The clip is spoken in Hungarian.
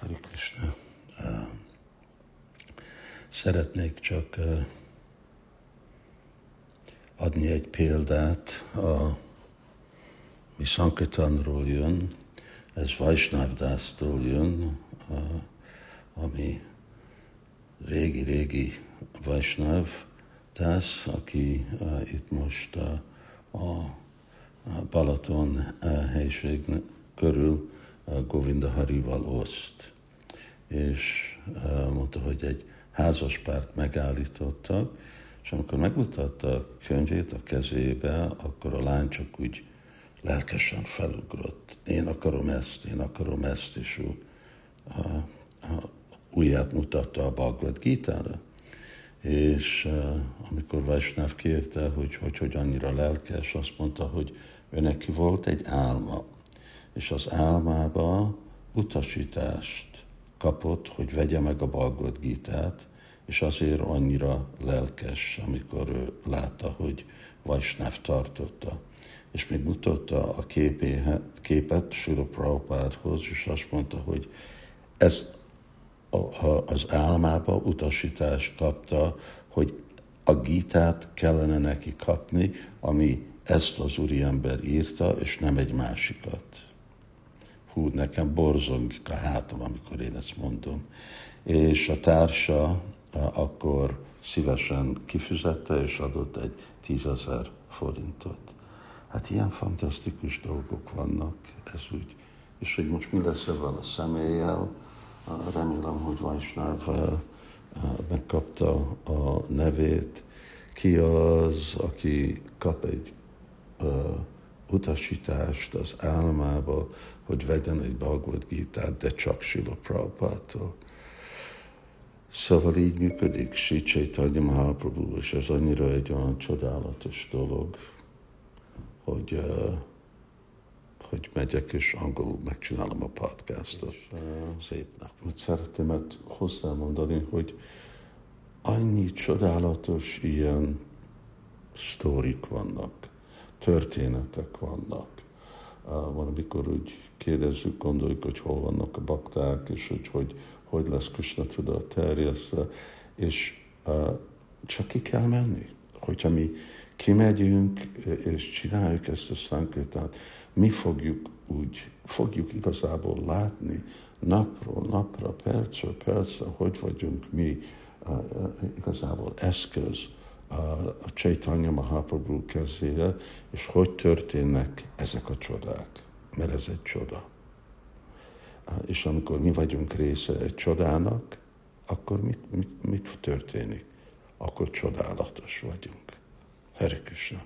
Hari Krishna. Szeretnék csak adni egy példát, a, mi Sankirtanról jön, ez Vaisnavdásztól jön, ami régi-régi Vaisnav Dász, aki itt most a, Balaton helység körül Govinda oszt. És mondta, hogy egy házaspárt megállítottak, és amikor megmutatta a könyvét a kezébe, akkor a lány csak úgy lelkesen felugrott. Én akarom ezt, én akarom ezt, és ő a, a, ujját mutatta a Bhagavad Gita-ra. És amikor Vaisnav kérte, hogy, hogy hogy annyira lelkes, azt mondta, hogy ő neki volt egy álma, és az álmába utasítást kapott, hogy vegye meg a Bhagavad Gita-t, és azért annyira lelkes, amikor ő látta, hogy Vajsnáv tartotta. És még mutatta a képé, képet Sula Prabhupádhoz, és azt mondta, hogy ez a, az álmába utasítást kapta, hogy a gítát kellene neki kapni, ami ezt az úriember írta, és nem egy másikat. Hú, nekem borzongik a hátam, amikor én ezt mondom. És a társa akkor szívesen kifizette, és adott egy tízezer forintot. Hát ilyen fantasztikus dolgok vannak, ez úgy. És hogy most mi lesz ebben a személlyel, remélem, hogy Vajsnáv megkapta a nevét. Ki az, aki kap egy utasítást az álmába, hogy vegyen egy Bhagavad Gita, de csak Sila Prabhupától. Szóval így működik Sri Chaitanya Mahaprabhu, és ez annyira egy olyan csodálatos dolog, hogy, uh, hogy megyek, és angolul megcsinálom a podcastot. És, uh, Szépnek. Mert szeretném ezt hozzámondani, hogy annyi csodálatos ilyen sztorik vannak, történetek vannak. Van, amikor úgy kérdezzük, gondoljuk, hogy hol vannak a bakták, és hogy hogy, hogy lesz Krishna tudat terjesztve, és csak ki kell menni. Hogyha mi kimegyünk és csináljuk ezt a szankrétát, mi fogjuk úgy, fogjuk igazából látni napról napra, percről percre, hogy vagyunk mi igazából eszköz a, a Chaitanya Mahaprabhu kezére, és hogy történnek ezek a csodák. Mert ez egy csoda és amikor mi vagyunk része egy csodának, akkor mit, mit, mit történik? Akkor csodálatos vagyunk. Hare Krishna.